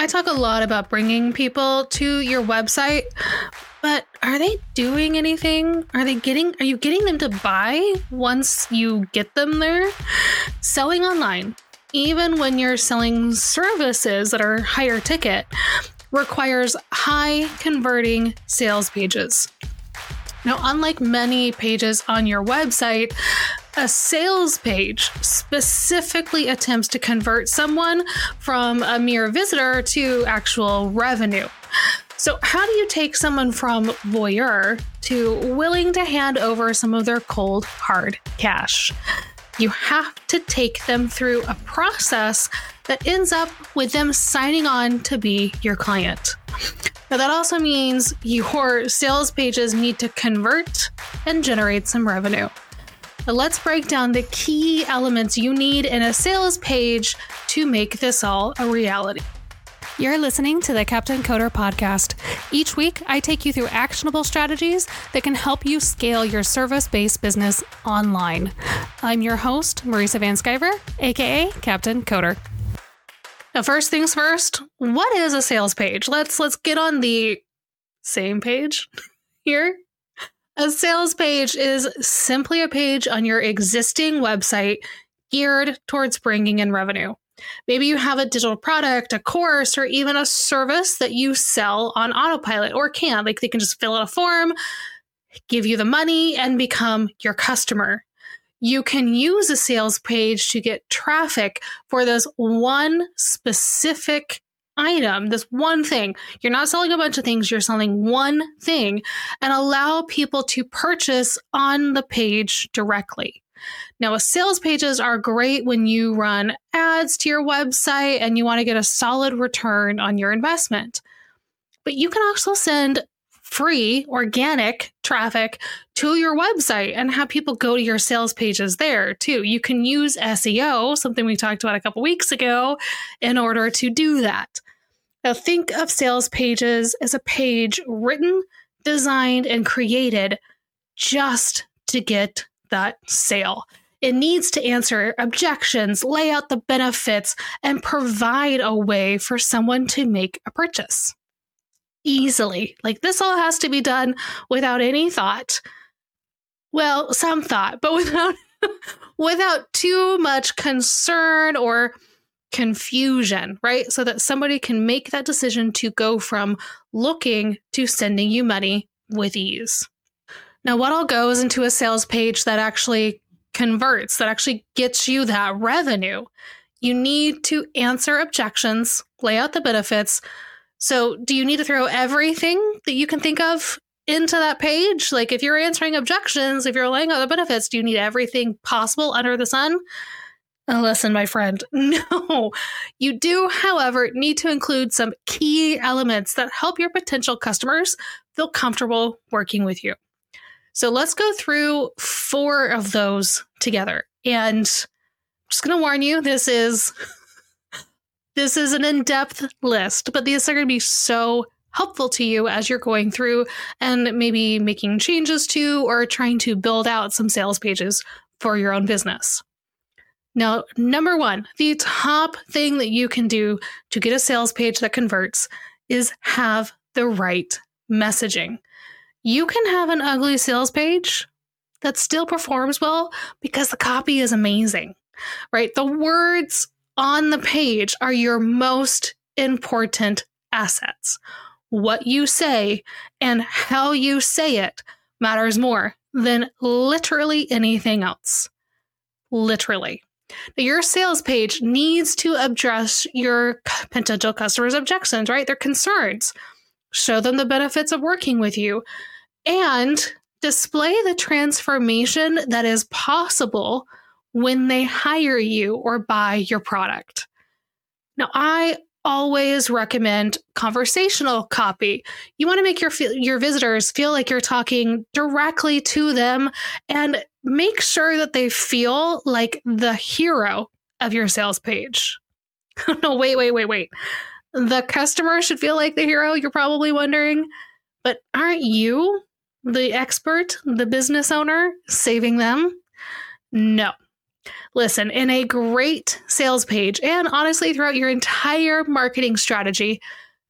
I talk a lot about bringing people to your website, but are they doing anything? Are they getting are you getting them to buy once you get them there? Selling online, even when you're selling services that are higher ticket, requires high converting sales pages. Now, unlike many pages on your website, a sales page specifically attempts to convert someone from a mere visitor to actual revenue. So, how do you take someone from voyeur to willing to hand over some of their cold, hard cash? You have to take them through a process that ends up with them signing on to be your client. Now, that also means your sales pages need to convert and generate some revenue. Let's break down the key elements you need in a sales page to make this all a reality. You're listening to the Captain Coder podcast. Each week, I take you through actionable strategies that can help you scale your service based business online. I'm your host, Marisa VanSkiver, aka Captain Coder. Now, first things first, what is a sales page? Let's let's get on the same page here. A sales page is simply a page on your existing website geared towards bringing in revenue. Maybe you have a digital product, a course, or even a service that you sell on autopilot or can. Like they can just fill out a form, give you the money, and become your customer you can use a sales page to get traffic for those one specific item, this one thing. You're not selling a bunch of things, you're selling one thing and allow people to purchase on the page directly. Now, sales pages are great when you run ads to your website and you want to get a solid return on your investment. But you can also send free organic traffic to your website and have people go to your sales pages there too. You can use SEO, something we talked about a couple weeks ago, in order to do that. Now, think of sales pages as a page written, designed, and created just to get that sale. It needs to answer objections, lay out the benefits, and provide a way for someone to make a purchase easily. Like this all has to be done without any thought. Well, some thought, but without without too much concern or confusion, right? So that somebody can make that decision to go from looking to sending you money with ease. Now, what all goes into a sales page that actually converts, that actually gets you that revenue? You need to answer objections, lay out the benefits, so, do you need to throw everything that you can think of into that page? Like, if you're answering objections, if you're laying out the benefits, do you need everything possible under the sun? Listen, my friend, no. You do, however, need to include some key elements that help your potential customers feel comfortable working with you. So, let's go through four of those together. And I'm just going to warn you, this is this is an in depth list, but these are going to be so helpful to you as you're going through and maybe making changes to or trying to build out some sales pages for your own business. Now, number one, the top thing that you can do to get a sales page that converts is have the right messaging. You can have an ugly sales page that still performs well because the copy is amazing, right? The words on the page are your most important assets. What you say and how you say it matters more than literally anything else. Literally. Now, your sales page needs to address your potential customers' objections, right? Their concerns. Show them the benefits of working with you and display the transformation that is possible when they hire you or buy your product. Now, I always recommend conversational copy. You want to make your your visitors feel like you're talking directly to them and make sure that they feel like the hero of your sales page. no, wait, wait, wait, wait. The customer should feel like the hero, you're probably wondering, but aren't you the expert, the business owner saving them? No. Listen, in a great sales page, and honestly, throughout your entire marketing strategy,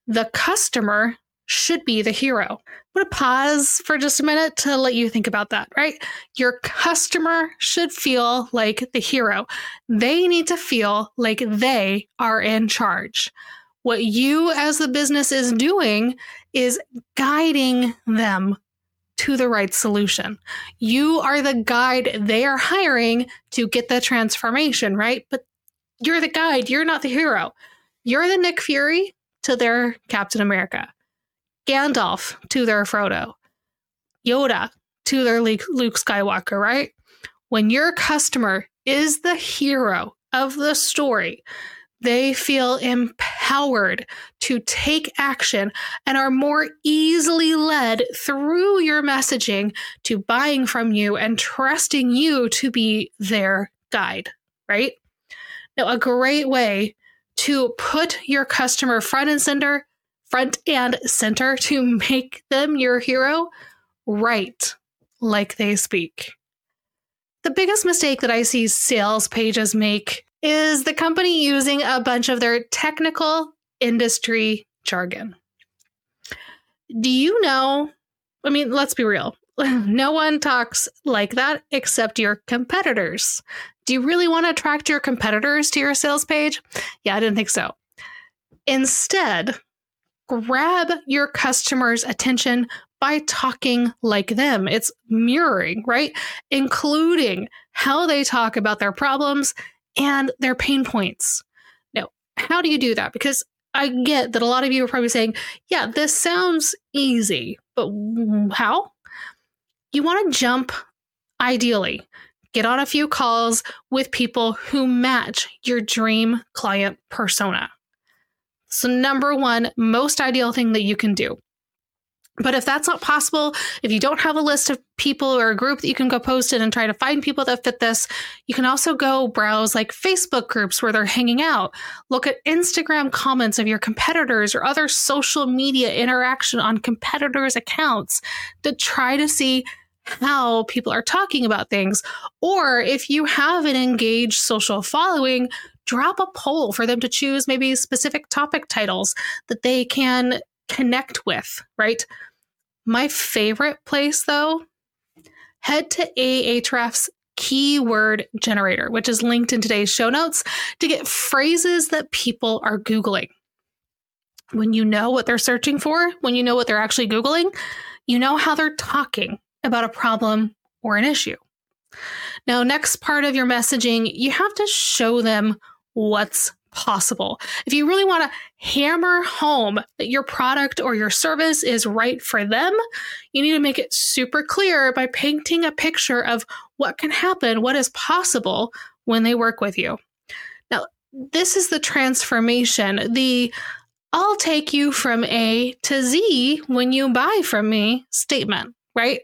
the customer should be the hero. I'm going to pause for just a minute to let you think about that, right? Your customer should feel like the hero. They need to feel like they are in charge. What you as the business is doing is guiding them to the right solution. You are the guide they are hiring to get the transformation, right? But you're the guide, you're not the hero. You're the Nick Fury to their Captain America. Gandalf to their Frodo, Yoda to their Luke Skywalker, right? When your customer is the hero of the story, they feel empowered to take action and are more easily led through your messaging to buying from you and trusting you to be their guide, right? Now, a great way to put your customer front and center front and center to make them your hero, write like they speak. The biggest mistake that I see sales pages make is the company using a bunch of their technical industry jargon. Do you know? I mean, let's be real. No one talks like that except your competitors. Do you really want to attract your competitors to your sales page? Yeah, I didn't think so. Instead, grab your customers' attention by talking like them. It's mirroring, right? Including how they talk about their problems and their pain points. Now, how do you do that? Because I get that a lot of you are probably saying, yeah, this sounds easy, but how? You want to jump, ideally, get on a few calls with people who match your dream client persona. So, number one, most ideal thing that you can do. But if that's not possible, if you don't have a list of people or a group that you can go post in and try to find people that fit this, you can also go browse like Facebook groups where they're hanging out. Look at Instagram comments of your competitors or other social media interaction on competitors' accounts to try to see how people are talking about things. Or if you have an engaged social following, drop a poll for them to choose maybe specific topic titles that they can connect with, right? My favorite place though, head to Ahrefs keyword generator, which is linked in today's show notes to get phrases that people are Googling. When you know what they're searching for, when you know what they're actually Googling, you know how they're talking about a problem or an issue. Now, next part of your messaging, you have to show them what's possible. If you really want to hammer home that your product or your service is right for them, you need to make it super clear by painting a picture of what can happen, what is possible when they work with you. Now, this is the transformation, the I'll take you from A to Z when you buy from me statement, right?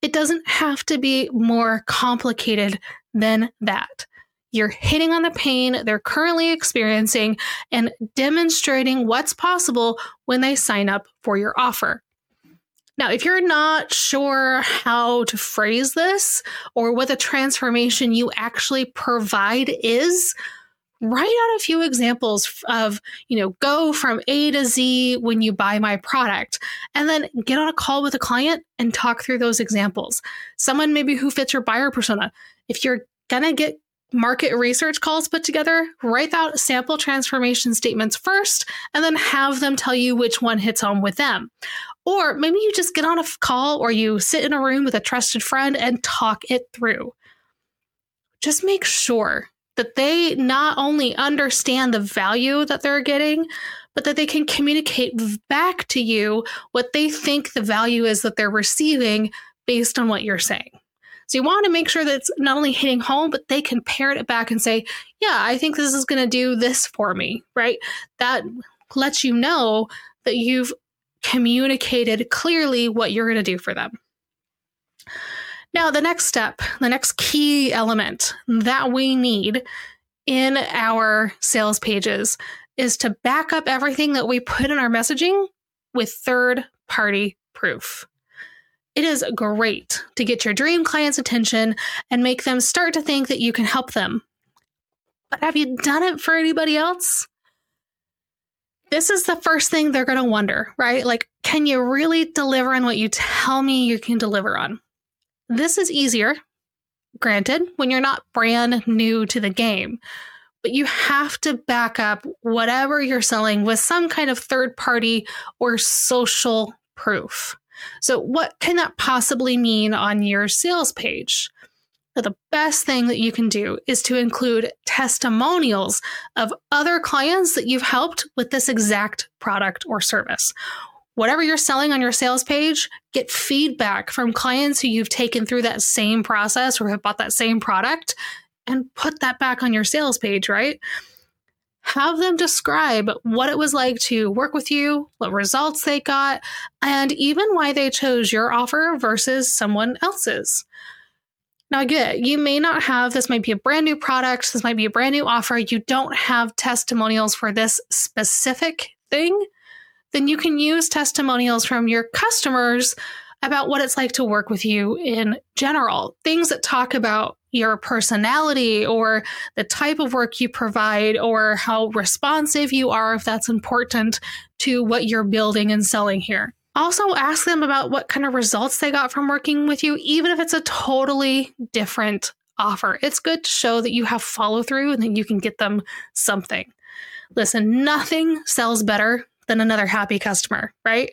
It doesn't have to be more complicated than that. You're hitting on the pain they're currently experiencing and demonstrating what's possible when they sign up for your offer. Now, if you're not sure how to phrase this or what the transformation you actually provide is, write out a few examples of, you know, go from A to Z when you buy my product and then get on a call with a client and talk through those examples. Someone maybe who fits your buyer persona. If you're going to get market research calls put together, write out sample transformation statements first, and then have them tell you which one hits home with them. Or maybe you just get on a call or you sit in a room with a trusted friend and talk it through. Just make sure that they not only understand the value that they're getting, but that they can communicate back to you what they think the value is that they're receiving based on what you're saying. So you want to make sure that it's not only hitting home, but they can parrot it back and say, yeah, I think this is going to do this for me, right? That lets you know that you've communicated clearly what you're going to do for them. Now, the next step, the next key element that we need in our sales pages is to back up everything that we put in our messaging with third party proof it is great to get your dream client's attention and make them start to think that you can help them. But have you done it for anybody else? This is the first thing they're going to wonder, right? Like, can you really deliver on what you tell me you can deliver on? This is easier, granted, when you're not brand new to the game but you have to back up whatever you're selling with some kind of third party or social proof. So, what can that possibly mean on your sales page? the best thing that you can do is to include testimonials of other clients that you've helped with this exact product or service. Whatever you're selling on your sales page, get feedback from clients who you've taken through that same process or have bought that same product and put that back on your sales page, right? Have them describe what it was like to work with you, what results they got, and even why they chose your offer versus someone else's. Now, again, you may not have this, might be a brand new product, this might be a brand new offer. You don't have testimonials for this specific thing. Then you can use testimonials from your customers about what it's like to work with you in general. Things that talk about your personality or the type of work you provide or how responsive you are, if that's important to what you're building and selling here. Also, ask them about what kind of results they got from working with you, even if it's a totally different offer. It's good to show that you have follow through and that you can get them something. Listen, nothing sells better than another happy customer, right?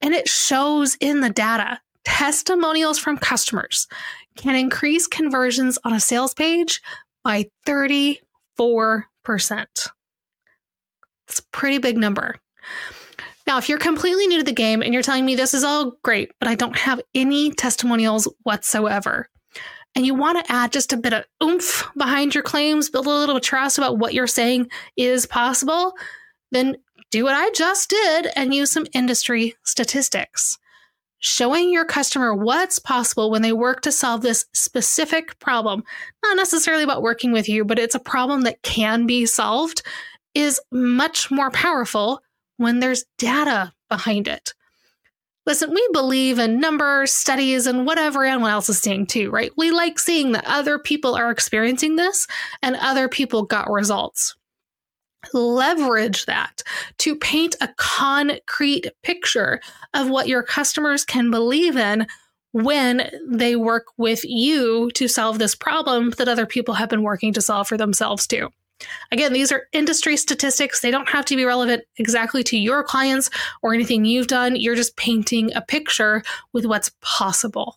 And it shows in the data. Testimonials from customers can increase conversions on a sales page by 34%. It's a pretty big number. Now, if you're completely new to the game and you're telling me this is all great, but I don't have any testimonials whatsoever, and you want to add just a bit of oomph behind your claims, build a little trust about what you're saying is possible, then do what I just did and use some industry statistics showing your customer what's possible when they work to solve this specific problem, not necessarily about working with you, but it's a problem that can be solved, is much more powerful when there's data behind it. Listen, we believe in numbers, studies, and whatever anyone else is seeing too, right? We like seeing that other people are experiencing this and other people got results leverage that to paint a concrete picture of what your customers can believe in when they work with you to solve this problem that other people have been working to solve for themselves too. Again, these are industry statistics. They don't have to be relevant exactly to your clients or anything you've done. You're just painting a picture with what's possible.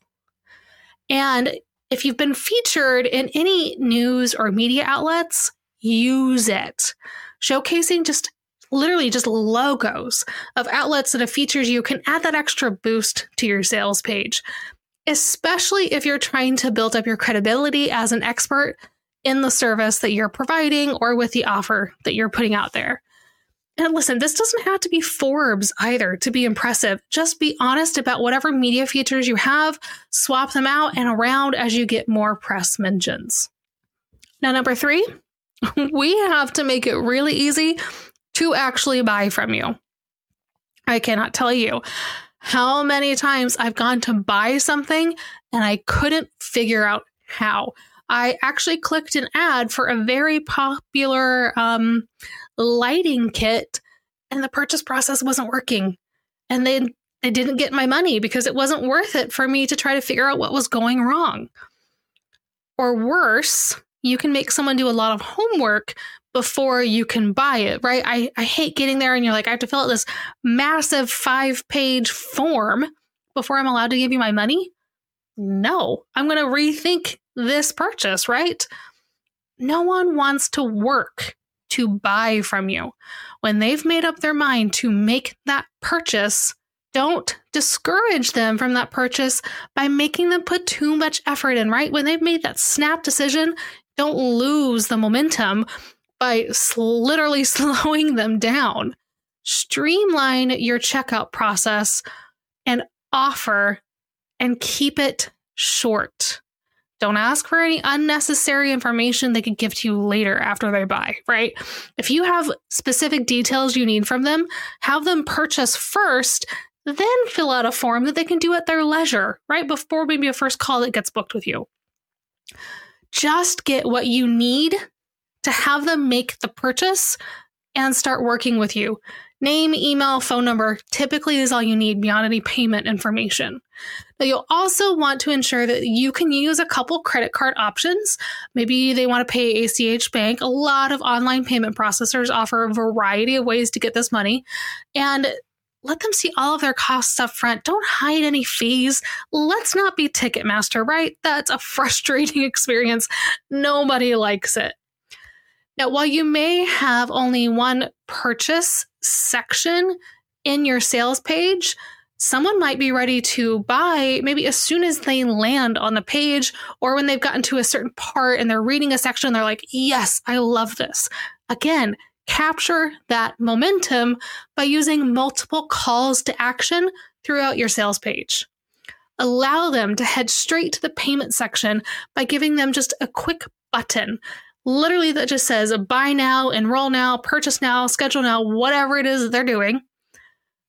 And if you've been featured in any news or media outlets, use it showcasing just literally just logos of outlets that have features you can add that extra boost to your sales page, especially if you're trying to build up your credibility as an expert in the service that you're providing or with the offer that you're putting out there. And listen, this doesn't have to be Forbes either to be impressive. Just be honest about whatever media features you have, swap them out and around as you get more press mentions. Now, number three, we have to make it really easy to actually buy from you. I cannot tell you how many times I've gone to buy something and I couldn't figure out how. I actually clicked an ad for a very popular um, lighting kit, and the purchase process wasn't working. And they didn't get my money because it wasn't worth it for me to try to figure out what was going wrong. Or worse, you can make someone do a lot of homework before you can buy it, right? I, I hate getting there and you're like, I have to fill out this massive five page form before I'm allowed to give you my money. No, I'm going to rethink this purchase, right? No one wants to work to buy from you. When they've made up their mind to make that purchase, don't discourage them from that purchase by making them put too much effort in, right? When they've made that snap decision, don't lose the momentum by literally slowing them down. Streamline your checkout process and offer and keep it short. Don't ask for any unnecessary information they could give to you later after they buy, right? If you have specific details you need from them, have them purchase first, then fill out a form that they can do at their leisure, right before maybe a first call that gets booked with you. Just get what you need to have them make the purchase and start working with you. Name, email, phone number typically is all you need beyond any payment information. Now, you'll also want to ensure that you can use a couple credit card options. Maybe they want to pay ACH Bank. A lot of online payment processors offer a variety of ways to get this money. And let them see all of their costs up front. Don't hide any fees. Let's not be Ticketmaster, right? That's a frustrating experience. Nobody likes it. Now, while you may have only one purchase section in your sales page, someone might be ready to buy maybe as soon as they land on the page or when they've gotten to a certain part and they're reading a section, and they're like, Yes, I love this. Again, capture that momentum by using multiple calls to action throughout your sales page. Allow them to head straight to the payment section by giving them just a quick button literally that just says buy now, enroll now, purchase now, schedule now, whatever it is that they're doing,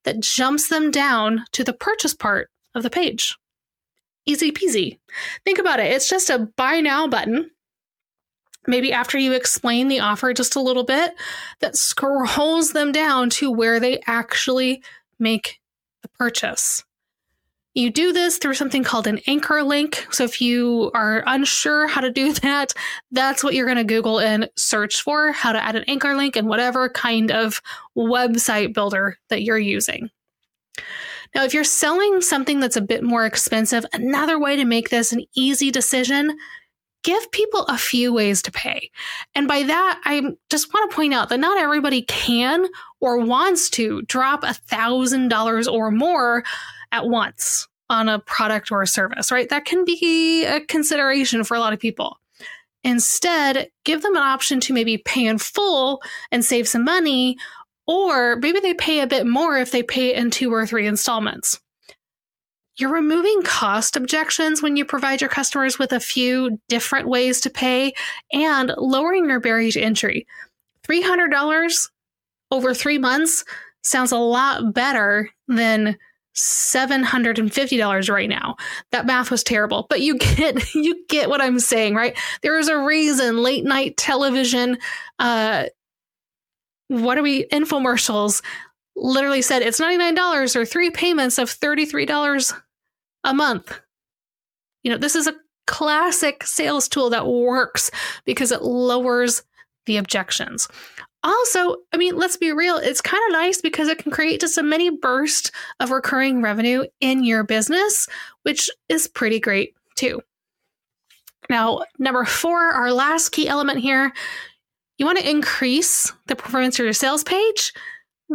that jumps them down to the purchase part of the page. Easy peasy. Think about it. It's just a buy now button. Maybe after you explain the offer just a little bit, that scrolls them down to where they actually make the purchase. You do this through something called an anchor link. So if you are unsure how to do that, that's what you're going to Google and search for how to add an anchor link in whatever kind of website builder that you're using. Now, if you're selling something that's a bit more expensive, another way to make this an easy decision give people a few ways to pay. And by that, I just want to point out that not everybody can or wants to drop a $1,000 or more at once on a product or a service, right? That can be a consideration for a lot of people. Instead, give them an option to maybe pay in full and save some money, or maybe they pay a bit more if they pay in two or three installments. You're removing cost objections when you provide your customers with a few different ways to pay and lowering your barrier to entry. $300 over three months sounds a lot better than $750 right now. That math was terrible, but you get you get what I'm saying, right? There is a reason late night television uh what are we infomercials literally said it's $99 or three payments of $33 a month. You know, this is a classic sales tool that works because it lowers the objections. Also, I mean, let's be real, it's kind of nice because it can create just a mini burst of recurring revenue in your business, which is pretty great too. Now, number four, our last key element here, you want to increase the performance of your sales page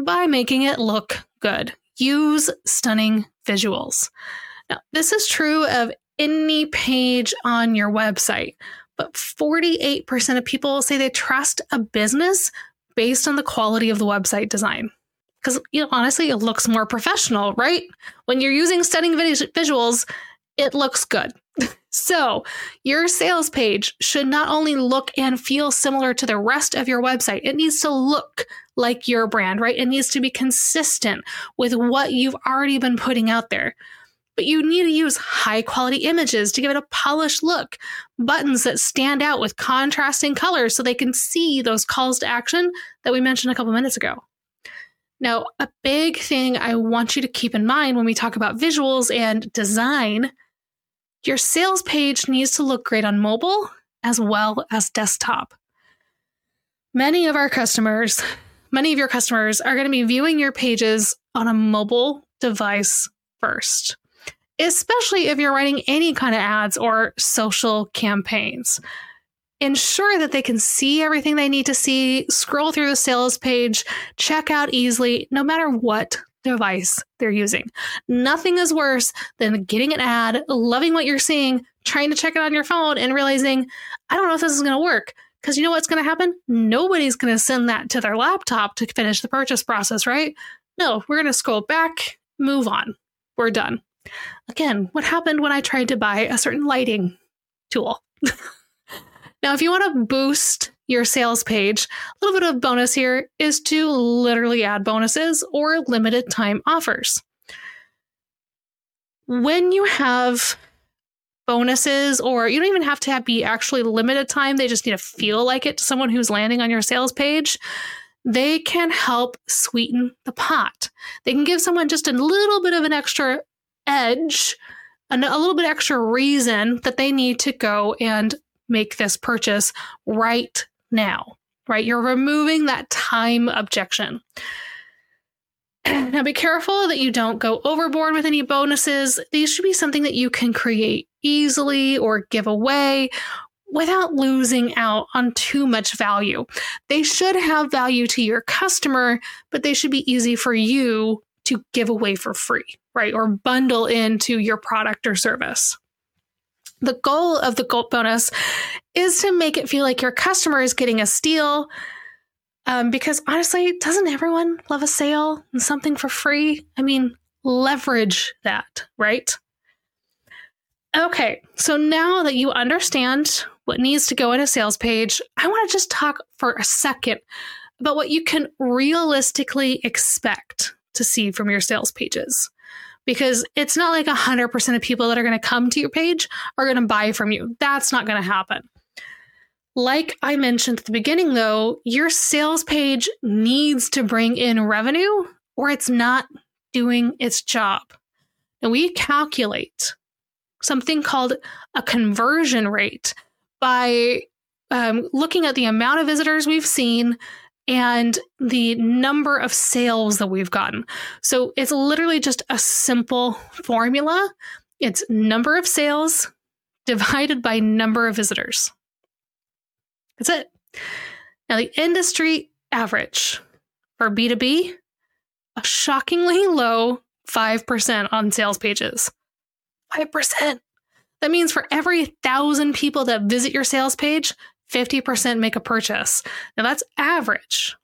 by making it look good. Use stunning visuals. Now, this is true of any page on your website, but 48% of people say they trust a business based on the quality of the website design. Because, you know, honestly, it looks more professional, right? When you're using stunning visuals, it looks good. so, your sales page should not only look and feel similar to the rest of your website, it needs to look like your brand, right? It needs to be consistent with what you've already been putting out there but you need to use high quality images to give it a polished look. Buttons that stand out with contrasting colors so they can see those calls to action that we mentioned a couple minutes ago. Now, a big thing I want you to keep in mind when we talk about visuals and design your sales page needs to look great on mobile as well as desktop. Many of our customers, many of your customers are going to be viewing your pages on a mobile device first especially if you're writing any kind of ads or social campaigns. Ensure that they can see everything they need to see, scroll through the sales page, check out easily, no matter what device they're using. Nothing is worse than getting an ad, loving what you're seeing, trying to check it on your phone, and realizing, I don't know if this is going to work. Because you know what's going to happen? Nobody's going to send that to their laptop to finish the purchase process, right? No, we're going to scroll back, move on. We're done. Again, what happened when I tried to buy a certain lighting tool? now, if you want to boost your sales page, a little bit of bonus here is to literally add bonuses or limited time offers. when you have bonuses, or you don't even have to have be actually limited time, they just need to feel like it to someone who's landing on your sales page. They can help sweeten the pot. They can give someone just a little bit of an extra edge, and a little bit extra reason that they need to go and make this purchase right now, right? You're removing that time objection. Now, be careful that you don't go overboard with any bonuses. These should be something that you can create easily or give away without losing out on too much value. They should have value to your customer, but they should be easy for you to give away for free, right? Or bundle into your product or service. The goal of the Gulp bonus is to make it feel like your customer is getting a steal. Um, because honestly, doesn't everyone love a sale and something for free? I mean, leverage that, right? Okay, so now that you understand what needs to go in a sales page, I want to just talk for a second about what you can realistically expect to see from your sales pages. Because it's not like 100% of people that are going to come to your page are going to buy from you. That's not going to happen. Like I mentioned at the beginning, though, your sales page needs to bring in revenue or it's not doing its job. And we calculate something called a conversion rate by um, looking at the amount of visitors we've seen and the number of sales that we've gotten. So it's literally just a simple formula. It's number of sales divided by number of visitors. That's it. Now, the industry average for B2B, a shockingly low 5% on sales pages. 5%. That means for every thousand people that visit your sales page, 50% make a purchase. Now that's average.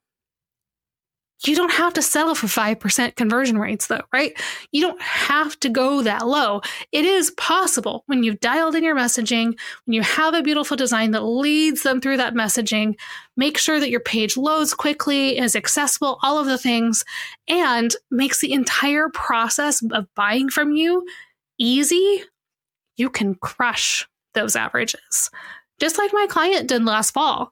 You don't have to settle for 5% conversion rates though, right? You don't have to go that low. It is possible when you've dialed in your messaging, when you have a beautiful design that leads them through that messaging, make sure that your page loads quickly, is accessible, all of the things, and makes the entire process of buying from you easy, you can crush those averages. Just like my client did last fall.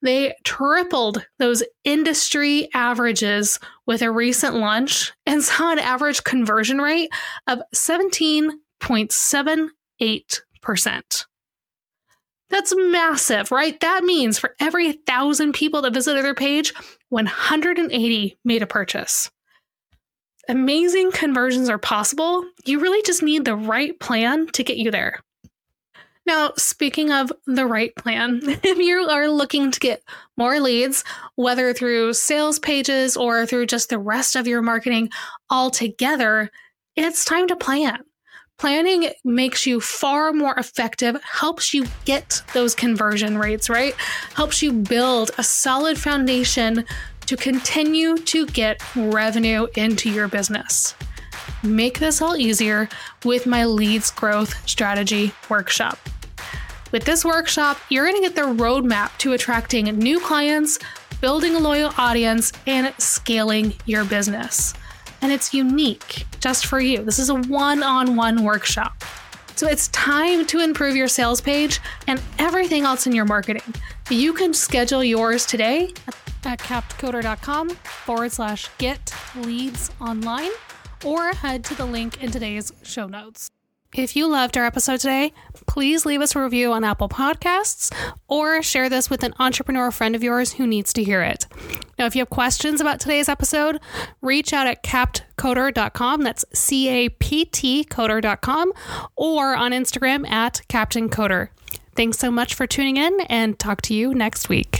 They tripled those industry averages with a recent launch and saw an average conversion rate of 17.78%. That's massive, right? That means for every thousand people that visited their page, 180 made a purchase amazing conversions are possible. You really just need the right plan to get you there. Now, speaking of the right plan, if you are looking to get more leads, whether through sales pages or through just the rest of your marketing altogether, it's time to plan. Planning makes you far more effective, helps you get those conversion rates, right? Helps you build a solid foundation to continue to get revenue into your business. Make this all easier with my Leads Growth Strategy Workshop. With this workshop, you're going to get the roadmap to attracting new clients, building a loyal audience, and scaling your business. And it's unique just for you. This is a one on one workshop. So it's time to improve your sales page and everything else in your marketing. You can schedule yours today at captcoder.com forward slash get leads online or head to the link in today's show notes. If you loved our episode today, please leave us a review on Apple Podcasts or share this with an entrepreneur friend of yours who needs to hear it. Now, if you have questions about today's episode, reach out at captcoder.com. That's C A P T coder.com or on Instagram at Captain Coder. Thanks so much for tuning in and talk to you next week.